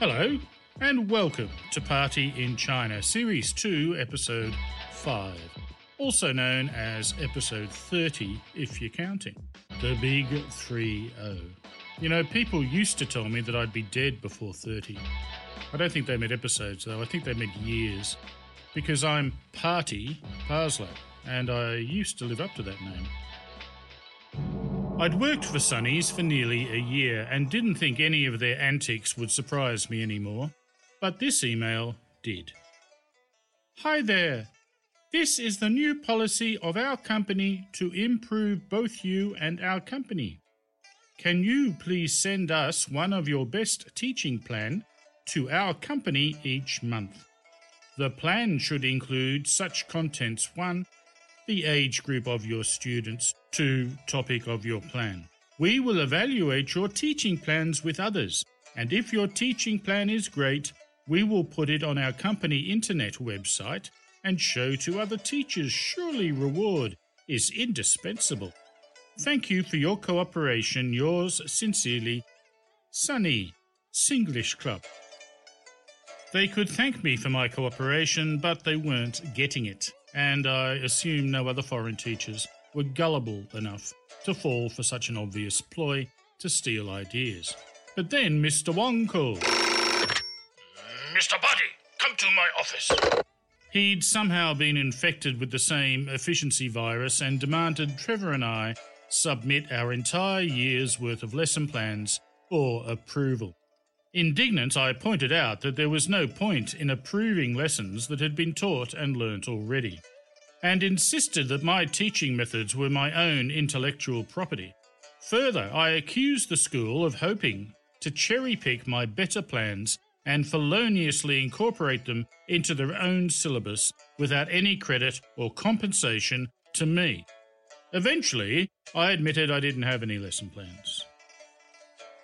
Hello, and welcome to Party in China, Series 2, Episode 5, also known as Episode 30 if you're counting. The Big 3 0. You know, people used to tell me that I'd be dead before 30. I don't think they meant episodes, though, I think they meant years. Because I'm Party Parslow, and I used to live up to that name. I'd worked for Sunny's for nearly a year and didn't think any of their antics would surprise me anymore, but this email did. Hi there. This is the new policy of our company to improve both you and our company. Can you please send us one of your best teaching plan to our company each month? The plan should include such contents 1 the age group of your students to topic of your plan. We will evaluate your teaching plans with others, and if your teaching plan is great, we will put it on our company internet website and show to other teachers. Surely reward is indispensable. Thank you for your cooperation. Yours sincerely, Sunny's English Club. They could thank me for my cooperation, but they weren't getting it and I assume no other foreign teachers were gullible enough to fall for such an obvious ploy to steal ideas. But then Mr. Wong called. Mr. Buddy, come to my office. He'd somehow been infected with the same efficiency virus and demanded Trevor and I submit our entire year's worth of lesson plans for approval. Indignant, I pointed out that there was no point in approving lessons that had been taught and learnt already, and insisted that my teaching methods were my own intellectual property. Further, I accused the school of hoping to cherry pick my better plans and feloniously incorporate them into their own syllabus without any credit or compensation to me. Eventually, I admitted I didn't have any lesson plans.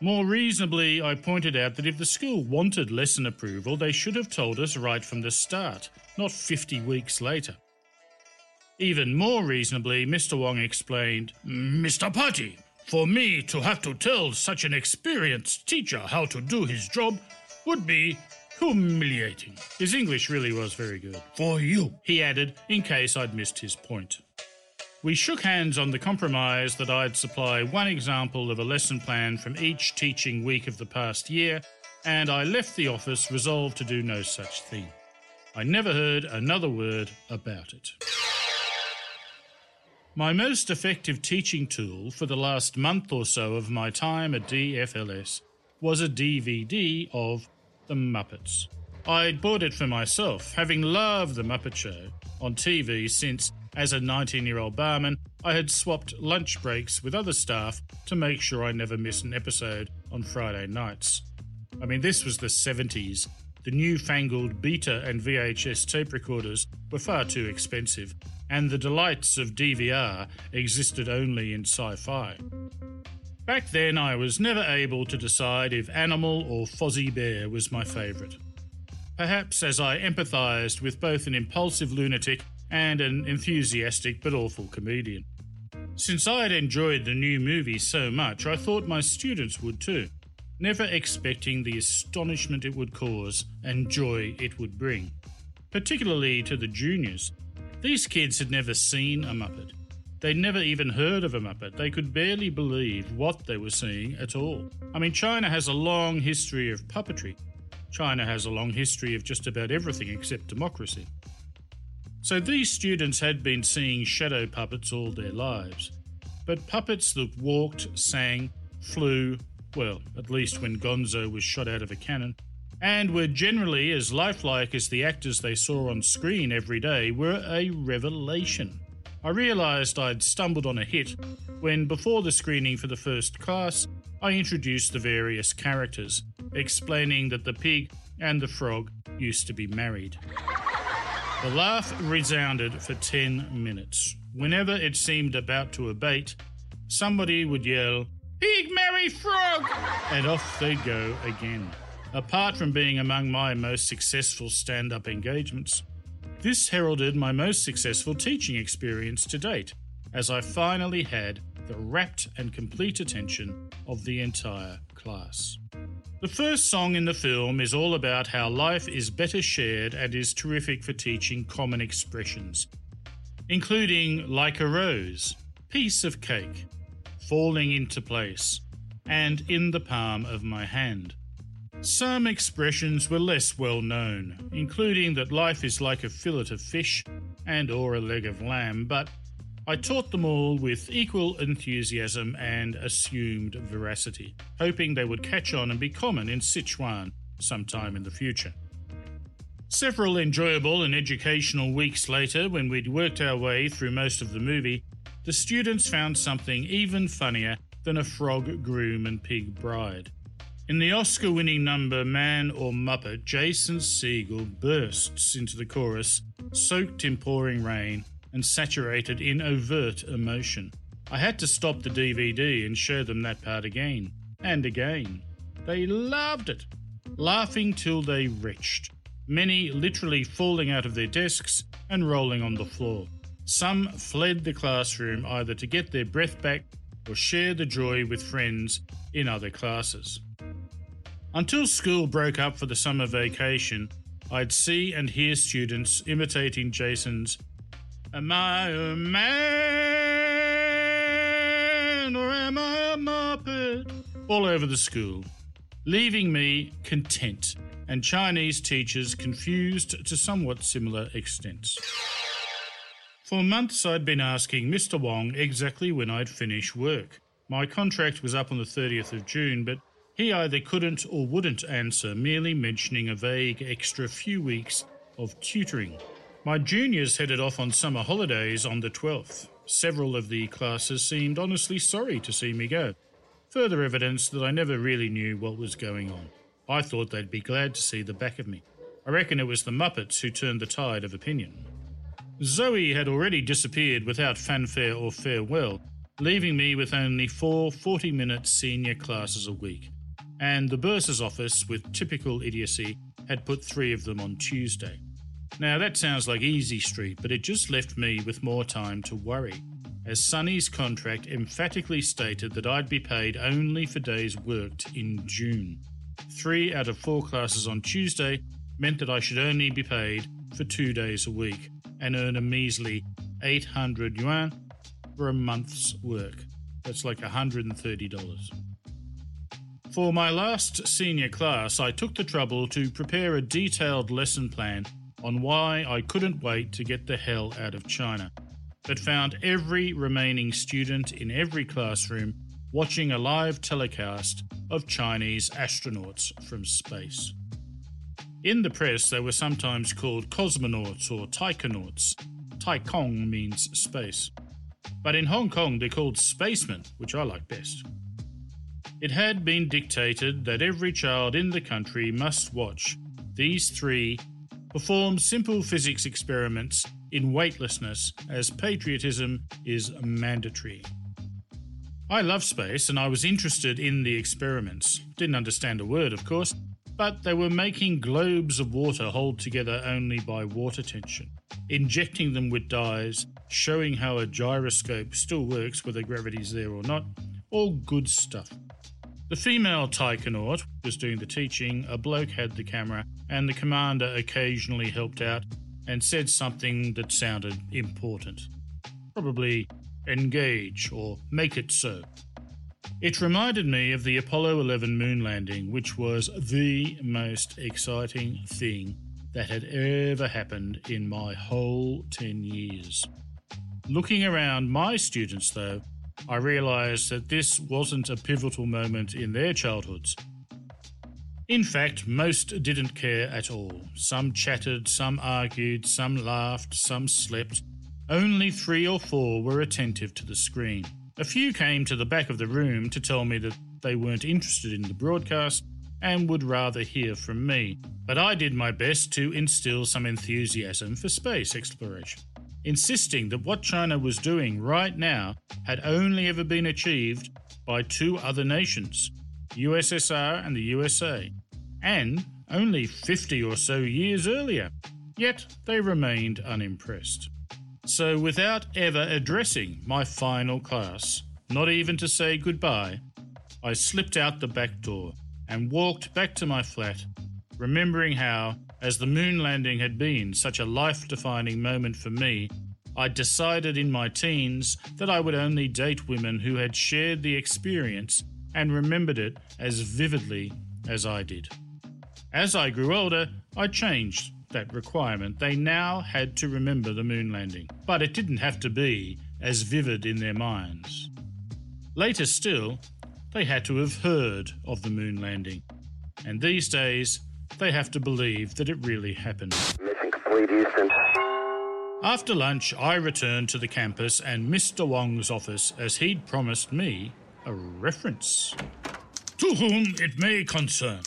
More reasonably, I pointed out that if the school wanted lesson approval, they should have told us right from the start, not 50 weeks later. Even more reasonably, Mr. Wong explained, Mr. Putty, for me to have to tell such an experienced teacher how to do his job would be humiliating. His English really was very good. For you, he added, in case I'd missed his point. We shook hands on the compromise that I'd supply one example of a lesson plan from each teaching week of the past year, and I left the office resolved to do no such thing. I never heard another word about it. My most effective teaching tool for the last month or so of my time at DFLS was a DVD of The Muppets. I'd bought it for myself, having loved The Muppet Show on TV since as a 19 year old barman, I had swapped lunch breaks with other staff to make sure I never missed an episode on Friday nights. I mean, this was the 70s. The newfangled beta and VHS tape recorders were far too expensive, and the delights of DVR existed only in sci fi. Back then, I was never able to decide if Animal or Fozzie Bear was my favourite. Perhaps as I empathised with both an impulsive lunatic and an enthusiastic but awful comedian. Since I had enjoyed the new movie so much, I thought my students would too, never expecting the astonishment it would cause and joy it would bring. Particularly to the juniors. These kids had never seen a Muppet. They'd never even heard of a Muppet. They could barely believe what they were seeing at all. I mean, China has a long history of puppetry. China has a long history of just about everything except democracy. So these students had been seeing shadow puppets all their lives. But puppets that walked, sang, flew, well, at least when Gonzo was shot out of a cannon, and were generally as lifelike as the actors they saw on screen every day were a revelation. I realised I'd stumbled on a hit when, before the screening for the first class, I introduced the various characters, explaining that the pig and the frog used to be married. The laugh resounded for 10 minutes. Whenever it seemed about to abate, somebody would yell, Big Mary Frog! And off they'd go again. Apart from being among my most successful stand up engagements, this heralded my most successful teaching experience to date, as I finally had the rapt and complete attention of the entire class. The first song in the film is all about how life is better shared and is terrific for teaching common expressions, including like a rose, piece of cake, falling into place, and in the palm of my hand. Some expressions were less well known, including that life is like a fillet of fish and or a leg of lamb, but I taught them all with equal enthusiasm and assumed veracity, hoping they would catch on and be common in Sichuan sometime in the future. Several enjoyable and educational weeks later, when we'd worked our way through most of the movie, the students found something even funnier than a frog groom and pig bride. In the Oscar winning number Man or Muppet, Jason Segel bursts into the chorus, soaked in pouring rain and saturated in overt emotion. I had to stop the DVD and show them that part again and again. They loved it, laughing till they retched, many literally falling out of their desks and rolling on the floor. Some fled the classroom either to get their breath back or share the joy with friends in other classes. Until school broke up for the summer vacation, I'd see and hear students imitating Jason's Am I a man or am I a muppet? All over the school, leaving me content and Chinese teachers confused to somewhat similar extents. For months I'd been asking Mr. Wong exactly when I'd finish work. My contract was up on the 30th of June, but he either couldn't or wouldn't answer, merely mentioning a vague extra few weeks of tutoring. My juniors headed off on summer holidays on the 12th. Several of the classes seemed honestly sorry to see me go. Further evidence that I never really knew what was going on. I thought they'd be glad to see the back of me. I reckon it was the Muppets who turned the tide of opinion. Zoe had already disappeared without fanfare or farewell, leaving me with only four 40 minute senior classes a week. And the bursar's office, with typical idiocy, had put three of them on Tuesday. Now, that sounds like easy street, but it just left me with more time to worry, as Sunny's contract emphatically stated that I'd be paid only for days worked in June. Three out of four classes on Tuesday meant that I should only be paid for two days a week and earn a measly 800 yuan for a month's work. That's like $130. For my last senior class, I took the trouble to prepare a detailed lesson plan on why I couldn't wait to get the hell out of China, but found every remaining student in every classroom watching a live telecast of Chinese astronauts from space. In the press, they were sometimes called cosmonauts or taikonauts. Taikong means space. But in Hong Kong, they're called spacemen, which I like best. It had been dictated that every child in the country must watch these three perform simple physics experiments in weightlessness as patriotism is mandatory. I love space and I was interested in the experiments. Didn't understand a word, of course, but they were making globes of water hold together only by water tension, injecting them with dyes, showing how a gyroscope still works whether gravity's there or not. All good stuff. The female taikonaut was doing the teaching, a bloke had the camera, and the commander occasionally helped out and said something that sounded important. Probably engage or make it so. It reminded me of the Apollo 11 moon landing, which was the most exciting thing that had ever happened in my whole 10 years. Looking around my students, though, I realised that this wasn't a pivotal moment in their childhoods. In fact, most didn't care at all. Some chattered, some argued, some laughed, some slept. Only three or four were attentive to the screen. A few came to the back of the room to tell me that they weren't interested in the broadcast and would rather hear from me, but I did my best to instill some enthusiasm for space exploration insisting that what China was doing right now had only ever been achieved by two other nations, USSR and the USA, and only 50 or so years earlier. Yet they remained unimpressed. So, without ever addressing my final class, not even to say goodbye, I slipped out the back door and walked back to my flat, remembering how, as the moon landing had been such a life defining moment for me, I decided in my teens that I would only date women who had shared the experience and remembered it as vividly as I did. As I grew older, I changed that requirement. They now had to remember the moon landing, but it didn't have to be as vivid in their minds. Later still, they had to have heard of the moon landing, and these days they have to believe that it really happened. Mission complete, Houston. After lunch, I returned to the campus and Mr. Wong's office as he'd promised me a reference. To whom it may concern,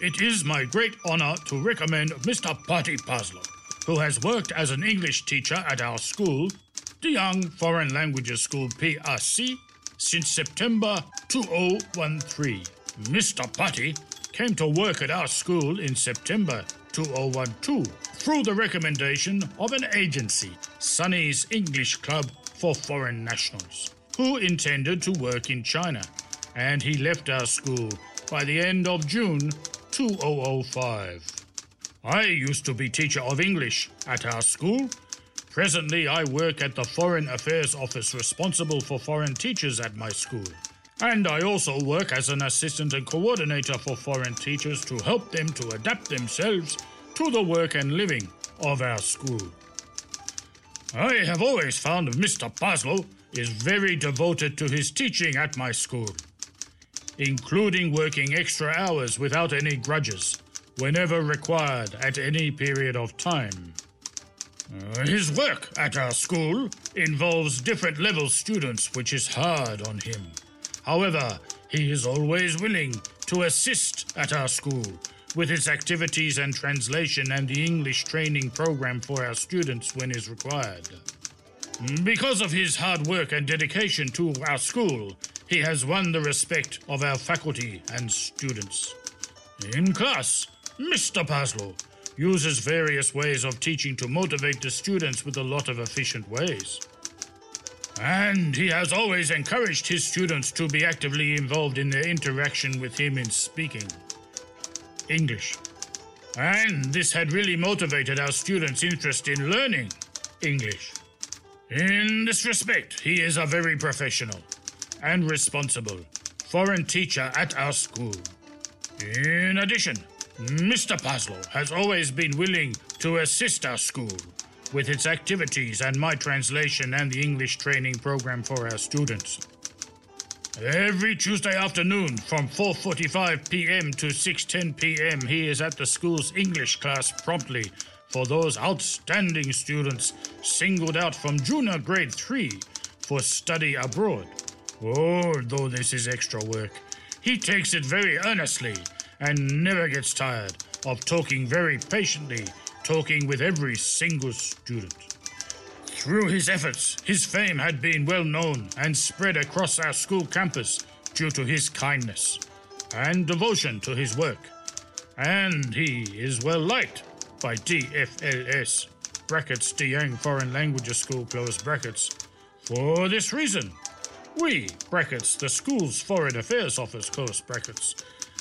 it is my great honor to recommend Mr. Patty Paslow, who has worked as an English teacher at our school, the Young Foreign Languages School PRC, since September 2013. Mr. Patty came to work at our school in September 2012 through the recommendation of an agency, Sunny's English Club for Foreign Nationals, who intended to work in China, and he left our school by the end of June 2005. I used to be teacher of English at our school. Presently, I work at the Foreign Affairs Office responsible for foreign teachers at my school. And I also work as an assistant and coordinator for foreign teachers to help them to adapt themselves to the work and living of our school. I have always found Mr. Paslow is very devoted to his teaching at my school, including working extra hours without any grudges, whenever required at any period of time. Uh, his work at our school involves different level students, which is hard on him. However, he is always willing to assist at our school with its activities and translation and the English training program for our students when is required. Because of his hard work and dedication to our school, he has won the respect of our faculty and students. In class, Mr. Paslow uses various ways of teaching to motivate the students with a lot of efficient ways. And he has always encouraged his students to be actively involved in their interaction with him in speaking English. And this had really motivated our students' interest in learning English. In this respect, he is a very professional and responsible foreign teacher at our school. In addition, Mr. Paslow has always been willing to assist our school with its activities and my translation and the English training program for our students. Every Tuesday afternoon from 4:45 p.m. to 6:10 p.m. he is at the school's English class promptly for those outstanding students singled out from junior grade 3 for study abroad. Oh, Although this is extra work, he takes it very earnestly and never gets tired of talking very patiently, talking with every single student. Through his efforts, his fame had been well known and spread across our school campus due to his kindness and devotion to his work. And he is well liked by DFLS, brackets Yang Foreign Languages School, close brackets. For this reason, we, brackets, the school's Foreign Affairs Office, close brackets,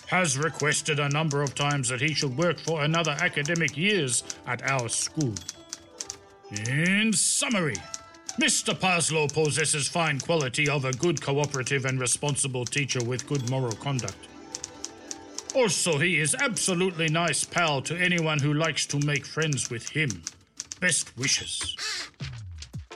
has requested a number of times that he should work for another academic years at our school. In summary, Mr. Paslow possesses fine quality of a good cooperative and responsible teacher with good moral conduct. Also, he is absolutely nice pal to anyone who likes to make friends with him. Best wishes.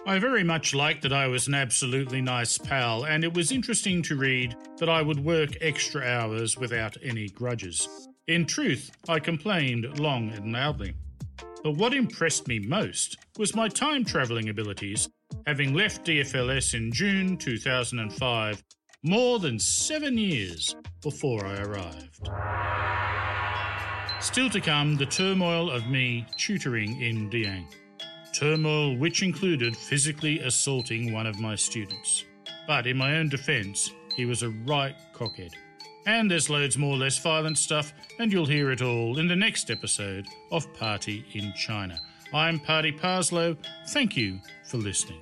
I very much liked that I was an absolutely nice pal, and it was interesting to read that I would work extra hours without any grudges. In truth, I complained long and loudly. But what impressed me most was my time travelling abilities, having left DFLS in June 2005, more than seven years before I arrived. Still to come, the turmoil of me tutoring in Deyang. Turmoil which included physically assaulting one of my students. But in my own defence, he was a right cockhead. And there's loads more less violent stuff, and you'll hear it all in the next episode of Party in China. I'm Party Parslow. Thank you for listening.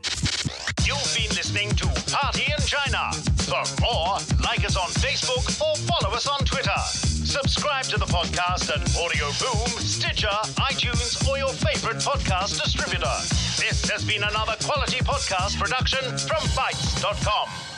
You've been listening to Party in China. For more, like us on Facebook or follow us on Twitter. Subscribe to the podcast at Audio Boom, Stitcher, iTunes, or your favorite podcast distributor. This has been another quality podcast production from Bytes.com.